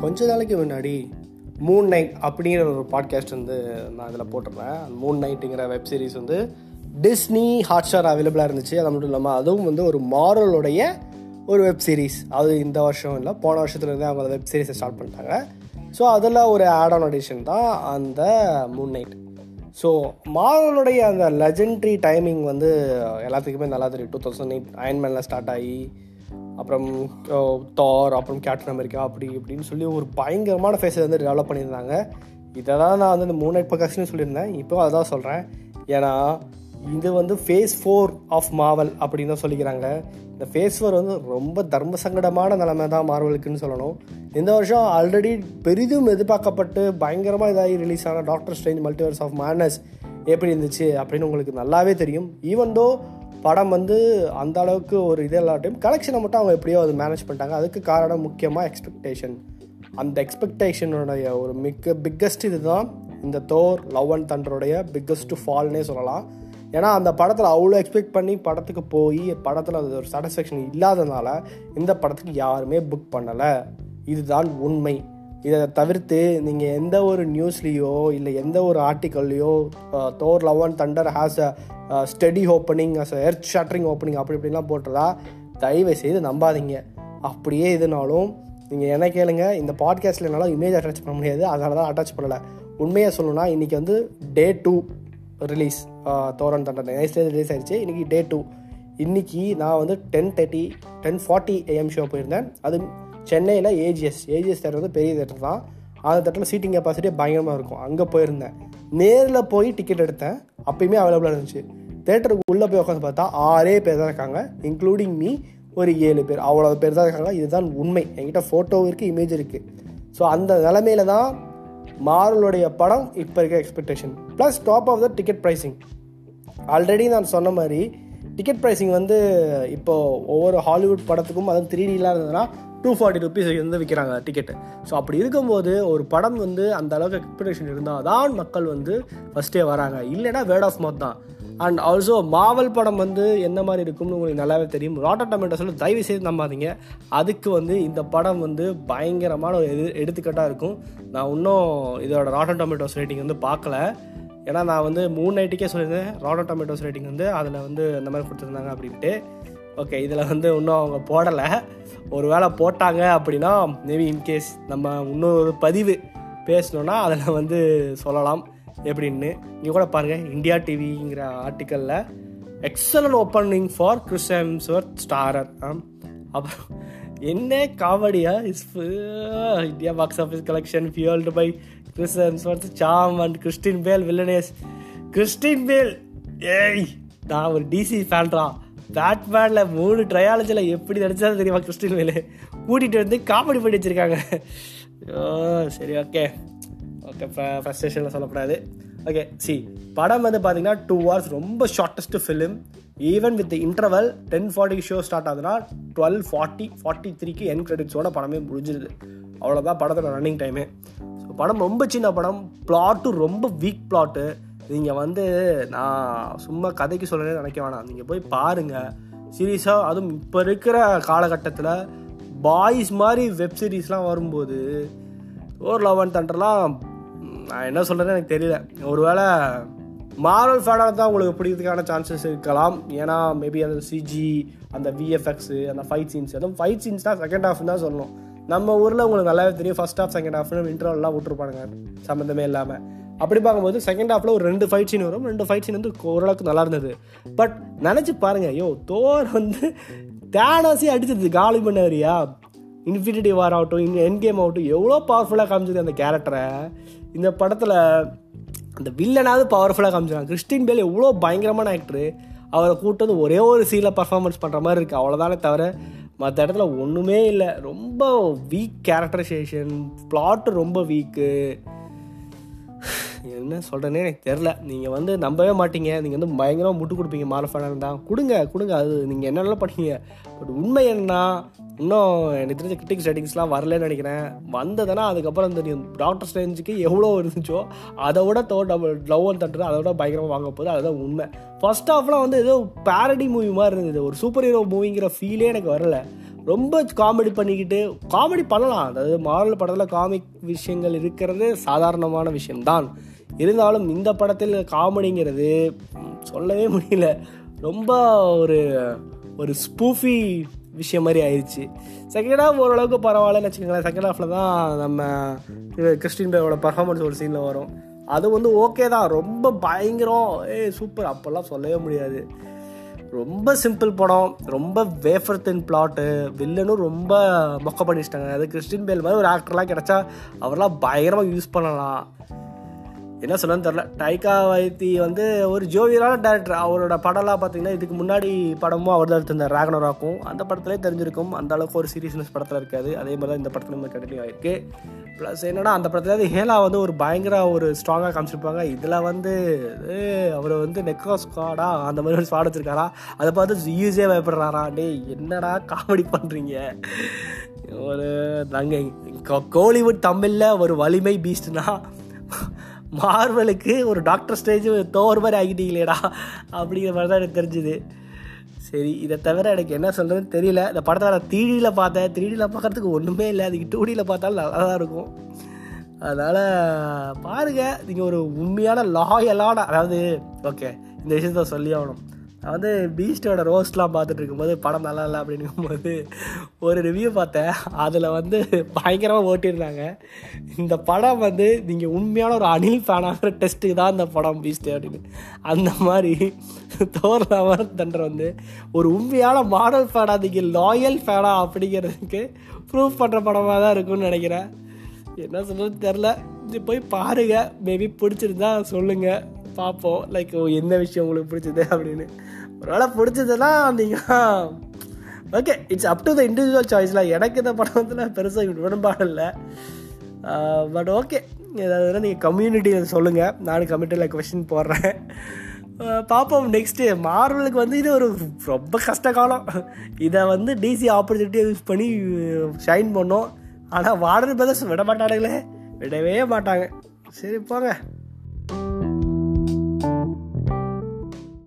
கொஞ்ச நாளைக்கு முன்னாடி மூன் நைட் அப்படிங்கிற ஒரு பாட்காஸ்ட் வந்து நான் இதில் போட்டிருந்தேன் மூன் நைட்டுங்கிற வெப் சீரிஸ் வந்து டிஸ்னி ஹாட்ஸ்டார் அவைலபிளாக இருந்துச்சு. அது மட்டும் இல்லாமல் அதுவும் வந்து ஒரு மாரலுடைய ஒரு வெப் சீரிஸ் அது இந்த வருஷம் இல்லை போன வருஷத்துலேருந்தே அவங்க வெப் சீரிஸை ஸ்டார்ட் பண்ணிட்டாங்க. ஸோ அதில் ஒரு ஆட் ஆன் அடிஷன் தான் அந்த மூன் நைட் ஸோ மாரலுடைய அந்த லெஜெண்ட்ரி டைமிங் வந்து எல்லாத்துக்குமே நல்லா தெரியும். டூ தௌசண்ட் எயிட் அயன்மேனில் ஸ்டார்ட் ஆகி அப்புறம் தார் அப்புறம் கேப்டன் அமெரிக்கா அப்படி இப்படின்னு சொல்லி ஒரு பயங்கரமான ஃபேஸை வந்து டெவலப் பண்ணியிருந்தாங்க. இதை தான் நான் வந்து இந்த மூணு நைட் சொல்லியிருந்தேன். இப்போ அதான் சொல்கிறேன் ஏன்னா இது வந்து ஃபேஸ் ஃபோர் ஆஃப் மாவல் அப்படின்னு தான் சொல்லிக்கிறாங்க. இந்த ஃபேஸ் ஃபோர் வந்து ரொம்ப தர்ம சங்கடமான நிலைமை தான் மார்வலுக்குன்னு சொல்லணும். இந்த வருஷம் ஆல்ரெடி பெரிதும் எதிர்பார்க்கப்பட்டு பயங்கரமாக இதாகி ரிலீஸ் ஆன Doctor Strange Multiverse of Madness எப்படி இருந்துச்சு அப்படின்னு உங்களுக்கு நல்லாவே தெரியும். ஈவன் தோ படம் வந்து அந்த அளவுக்கு ஒரு இது எல்லாட்டையும் கலெக்ஷனை மட்டும் அவங்க எப்படியோ அது மேனேஜ் பண்ணிட்டாங்க. அதுக்கு காரணம் முக்கியமாக எக்ஸ்பெக்டேஷன் அந்த எக்ஸ்பெக்டேஷனுடைய ஒரு மிக பிக்கஸ்ட் இதுதான் இந்த தோர் லவ் அண்ட் தண்டருடைய பிக்கஸ்ட் ஃபால்னே சொல்லலாம். ஏன்னா அந்த படத்தில் அவ்வளோ எக்ஸ்பெக்ட் பண்ணி படத்துக்கு போய் படத்தில் அது ஒரு சாட்டிஸ்ஃபேக்ஷன் இல்லாததுனால இந்த படத்துக்கு யாருமே புக் பண்ணலை. இதுதான் உண்மை. இதை தவிர்த்து நீங்கள் எந்த ஒரு நியூஸ்லேயோ இல்லை எந்த ஒரு ஆர்டிக்கல்லையோ Thor love and thunder has a steady opening as earth shattering opening அப்படி இப்படிலாம் போட்டுறதா தயவு செய்து நம்பாதீங்க. அப்படியே இதுனாலும் நீங்கள் என்ன கேளுங்க இந்த பாட்காஸ்ட்டில் என்னால் இமேஜ் அட்டாச் பண்ண முடியாது அதனால தான் அட்டாச் பண்ணலை. உண்மையாக சொல்லணும்னா இன்றைக்கி வந்து day two release Thor and thunder நைஸ்லேயே release ஆயிடுச்சு இன்றைக்கி டே டூ இன்றைக்கி நான் வந்து ten thirty ten forty AM show போயிருந்தேன். அது சென்னையில் ஏஜிஎஸ் ஏஜிஎஸ் தேட்டர் வந்து பெரிய தேட்டர் தான். அந்த தேட்டரில் சீட்டிங் கெப்பாசிட்டி பயங்கரமாக இருக்கும். அங்கே போயிருந்தேன். நேரில் போய் டிக்கெட் எடுத்தேன். அப்பயுமே அவைலபிளாக இருந்துச்சு. தேட்டருக்கு உள்ளே போய் உட்காந்து பார்த்தா ஆறே பேர் தான் இருக்காங்க. இன்க்ளூடிங் மீ ஒரு ஏழு பேர். அவ்வளோ பேர் தான் இருக்காங்க. இதுதான் உண்மை. என்கிட்ட ஃபோட்டோ இருக்குது இமேஜ் இருக்குது ஸோ அந்த நிலமையில தான் மார்வலுடைய படம் இப்போ இருக்க expectation plus top of the ticket pricing already நான் சொன்ன மாதிரி டிக்கெட் ப்ரைஸிங் வந்து இப்போது ஒவ்வொரு ஹாலிவுட் படத்துக்கும் அதுவும் த்ரீ டிலாம் இருந்ததுன்னா டூ ஃபார்ட்டி ருபீஸ் வந்து விற்கிறாங்க டிக்கெட்டு ஸோ அப்படி இருக்கும்போது ஒரு படம் வந்து அந்த அளவுக்கு எக்ஸ்பெக்டேஷன் இருந்தால் தான் மக்கள் வந்து ஃபஸ்ட்டே வராங்க. இல்லைனா வேர்ட் ஆஃப் மவுத் தான். அண்ட் ஆல்சோ மாவல் படம் வந்து என்ன மாதிரி இருக்கும்னு உங்களுக்கு நல்லாவே தெரியும். ராட்டர் டொமேட்டோஸில் தயவு செய்து நம்பாதீங்க. அதுக்கு வந்து இந்த படம் வந்து பயங்கரமான ஒரு எது எடுத்துக்காட்டாக இருக்கும். நான் இன்னும் இதோட ராட்டர் டொமேட்டோஸ் ரேட்டிங் வந்து பார்க்கல. ஏன்னா நான் வந்து மூணு நைட்டுக்கே சொல்லியிருந்தேன். ராட்டர் டொமேட்டோஸ் ரேட்டிங் வந்து அதில் வந்து அந்த மாதிரி கொடுத்துருந்தாங்க அப்படின்ட்டு. ஓகே இதில் வந்து இன்னும் அவங்க போடலை. ஒரு வேளை போட்டாங்க அப்படின்னா மேபி இன்கேஸ் நம்ம இன்னொரு பதிவு பேசணுன்னா அதில் வந்து சொல்லலாம். எப்படின்னு? இங்கே கூட பாருங்கள் இந்தியா டிவிங்கிற ஆர்டிக்கலில் excellent opening for Chris Hemsworth starrer அப்புறம் என்ன காமெடியா? Is India box office collection fuelled by Chris Hemsworth charm and Christian Bale villainous Christian Bale ஏய் நான் ஒரு டிசி ஃபேன்ரா பேட்மேனில் மூணு ட்ரையாலஜியில் எப்படி நடிச்சாலும் தெரியுமா கிறிஸ்டின் வேலு கூட்டிகிட்டு வந்து காமெடி பண்ணி வச்சுருக்காங்க. ஓ சரி ஓகே ஓகே ஃபஸ்டேஷனில் சொல்லக்கூடாது ஓகே சி படம் வந்து பார்த்தீங்கன்னா டூ ஹவர்ஸ் ரொம்ப shortest film even with interval ten ஃபார்ட்டிக்கு show start ஆகுதுன்னா டுவெல் ஃபார்ட்டி ஃபார்ட்டி த்ரீக்கு என் கிரெடிட்ஸோட படமே முடிஞ்சிருது. அவ்வளோதான் படத்தோட ரன்னிங் டைமு ஸோ படம் ரொம்ப சின்ன படம் பிளாட்டும் ரொம்ப வீக் பிளாட்டு நீங்கள் வந்து நான் சும்மா கதைக்கு சொல்லணும்னு நினைக்க வேணாம். நீங்கள் போய் பாருங்கள் சீரியஸாக அதுவும் இப்போ இருக்கிற காலகட்டத்தில் பாய்ஸ் மாதிரி வெப் சீரிஸ்லாம் வரும்போது ஓர் லவ் அண்ட் தண்டர்லாம் நான் என்ன சொல்கிறேன்னு எனக்கு தெரியல. ஒருவேளை மாரல் ஃபேனாக தான் உங்களுக்கு பிடிக்கிறதுக்கான சான்சஸ் இருக்கலாம். ஏன்னா மேபி அந்த சிஜி அந்த விஎஃப்எக்ஸு அந்த ஃபைட் சீன்ஸ் அதுவும் ஃபைட் சீன்ஸ் தான் செகண்ட் ஹாஃப் தான் சொல்லணும். நம்ம ஊரில் உங்களுக்கு நல்லாவே தெரியும். ஃபஸ்ட் ஹாஃப் செகண்ட் ஹாஃப்னு இன்டர்வல்லாம் விட்டுருப்பானுங்க. சம்மந்தமே இல்லாமல் அப்படி பார்க்கும்போது செகண்ட் ஹாஃபில் ஒரு ரெண்டு ஃபைட் சீன் வரும். ரெண்டு ஃபைட் சீன் வந்து ஓரளவுக்கு நல்லா இருந்தது. பட் நினச்சி பாருங்கள் ஐயோ தோர் வந்து தேனாசி அடிச்சது காலி பண்ணாரியா? இன்ஃபினிட்டி வார் ஆகட்டும் என் கேம் ஆகட்டும் எவ்வளோ பவர்ஃபுல்லாக காமிச்சது அந்த கேரக்டரை இந்த படத்தில் அந்த வில்லனாவது பவர்ஃபுல்லாக காமிச்சிருக்காங்க கிறிஸ்டின் பேல் எவ்வளோ பயங்கரமான ஆக்டரு அவரை கூட்டு வந்து ஒரே ஒரு சீனில் பர்ஃபார்மன்ஸ் பண்ணுற மாதிரி இருக்குது அவ்வளோதானே தவிர மற்ற இடத்துல ஒன்றுமே இல்லை. ரொம்ப வீக் கேரக்டரைசேஷன் பிளாட்டு ரொம்ப வீக்கு என்ன சொல்கிறேனே எனக்கு தெரில நீங்கள் வந்து நம்பவே மாட்டீங்க. நீங்கள் வந்து பயங்கரமாக முட்டு கொடுப்பீங்க மாரஃபானாக தான் கொடுங்க கொடுங்க. அது நீங்கள் என்னென்னலாம் பண்ணீங்க? பட் உண்மை என்னன்னா இன்னும் எனக்கு தெரிஞ்ச கிரிட்டிக்ஸ் ரேட்டிங்ஸ்லாம் வரலன்னு நினைக்கிறேன். வந்ததுன்னா அதுக்கப்புறம் தெரியும் டாக்டர் ஸ்டேஞ்சுக்கு எவ்வளோ இருந்துச்சோ அதை விட தோ டபுள் லவ் ஒன் தட்டுறது அதை விட பயங்கரமாக வாங்க போகுது. அதுதான் உண்மை. ஃபர்ஸ்ட் ஆஃப்லாம் வந்து ஏதோ பேரடி மூவி மாதிரி இருந்தது. ஒரு சூப்பர் ஹீரோ மூவிங்கிற ஃபீலே எனக்கு வரல. ரொம்ப காமெடி பண்ணிக்கிட்டு காமெடி பண்ணலாம். அதாவது மாரல் படத்தில் காமிக் விஷயங்கள் இருக்கிறது சாதாரணமான விஷயம்தான். இருந்தாலும் இந்த படத்தில் காமெடிங்கிறது சொல்லவே முடியல. ரொம்ப ஒரு ஒரு ஸ்பூஃபி விஷயம் மாதிரி ஆயிடுச்சு செகண்ட் ஹாஃப் ஓரளவுக்கு பரவாயில்லன்னு வச்சுக்கோங்களேன். செகண்ட் ஹாஃபில் தான் நம்ம கிறிஸ்டின் பேரோட பர்ஃபார்மன்ஸ் ஒரு சீனில் வரும். அது வந்து ஓகே தான். ரொம்ப பயங்கரம். ஏ சூப்பர் அப்போல்லாம் சொல்லவே முடியாது. ரொம்ப சிம்பிள் படம். ரொம்ப வேஃபர் தென் பிளாட்டு வில்லனும் ரொம்ப மொக்க பண்ணிச்சிட்டாங்க. அது கிறிஸ்டின் பேல் மாதிரி ஒரு ஆக்டர்லாம் கிடச்சா அவரெல்லாம் பயங்கரமாக யூஸ் பண்ணலாம். என்ன சொல்லணும்னு தெரில டைகா வைத்தி வந்து ஒரு ஜோவியரான டேரக்டர் அவரோட படம்லாம் பார்த்தீங்கன்னா இதுக்கு முன்னாடி படமும் அவர் தான் எடுத்திருந்தார் ராகனராக்கும் அந்த படத்துலேயே தெரிஞ்சிருக்கும். அந்த அளவுக்கு ஒரு சீரியஸ்னஸ் படத்தில் இருக்காது. அதே மாதிரி தான் இந்த படத்துல கண்டினியூ ஆயிருக்கு. ப்ளஸ் என்னென்னா அந்த படத்துல ஹேலா வந்து ஒரு பயங்கர ஒரு ஸ்ட்ராங்காக காமிச்சிருப்பாங்க. இதில் வந்து அவர் வந்து நெக்கோ ஸ்குவாடா அந்த மாதிரி ஒரு ஸ்குவாட் வச்சிருக்காரா? அதை பார்த்து ஈஸியாக பயப்படுறாரா? டேய் என்னடா காமெடி பண்ணுறீங்க ஒரு நாங்கள் கோலிவுட் தமிழில் ஒரு வலிமை பீஸ்ட்னா மார்வலுக்கு ஒரு டாக்டர் ஸ்டேஜ் தோர் மாதிரி ஆகிட்டீங்களேடா அப்படிங்கிற மாதிரி தான் எனக்கு தெரிஞ்சுது. சரி இதை தவிர எனக்கு என்ன சொல்கிறதுன்னு தெரியல. இந்த படத்தை நான் த்ரீடியில் பார்த்தேன். த்ரீடியில் பார்க்குறதுக்கு ஒன்றுமே இல்லை. அதுக்கு டூடியில் பார்த்தாலும் நல்லா தான் இருக்கும். அதனால் பாருங்கள் நீங்கள் ஒரு உண்மையான லாயலான அதாவது ஓகே இந்த விஷயத்த சொல்லி ஆகணும். நான் வந்து பீஸ்டோட ரோஸ்ட்லாம் பார்த்துட்டு இருக்கும்போது படம் நல்லா இல்லை அப்படிங்கும்போது ஒரு ரிவ்யூ பார்த்தேன். அதில் வந்து பயங்கரமாக ஓட்டியிருந்தாங்க. இந்த படம் வந்து நீங்கள் உண்மையான ஒரு அணில் ஃபேனாகிற டெஸ்ட்டுக்கு தான் இந்த படம் பீஸ்ட் அப்படின்னு. அந்த மாதிரி தோர் லவர் தண்டர் வந்து ஒரு உண்மையான மாடல் ஃபேனாக நீங்கள் லாயல் ஃபேனாக அப்படிங்கிறதுக்கு ப்ரூவ் பண்ணுற படமாக தான் இருக்கும்னு நினைக்கிறேன். என்ன சொல்கிறது தெரில இது போய் பாருங்கள் மேபி பிடிச்சிருந்தா சொல்லுங்கள் பார்ப்போம். லைக் என்ன விஷயம் உங்களுக்கு பிடிச்சது அப்படின்னு. ஒருவேளை பிடிச்சதெல்லாம் நீங்கள் okay it's up to the individual சாய்ஸில் எனக்கு இந்த படத்தில் பெருசாக உடன்பாடு இல்லை பட் ஓகே ஏதாவது நீங்கள் கம்யூனிட்டியில் சொல்லுங்கள் நானும் கம்யூனிட்டியில் கொஷின் போடுறேன். பார்ப்போம் நெக்ஸ்ட்டு மார்வலுக்கு வந்து இது ஒரு ரொம்ப கஷ்ட காலம். இதை வந்து டிசி ஆப்பர்ச்சுனிட்டியை யூஸ் பண்ணி ஷைன் பண்ணோம். ஆனால் வார்னர் பிரதர்ஸ் விட மாட்டானுங்களே. விடவே மாட்டாங்க. சரி போங்க.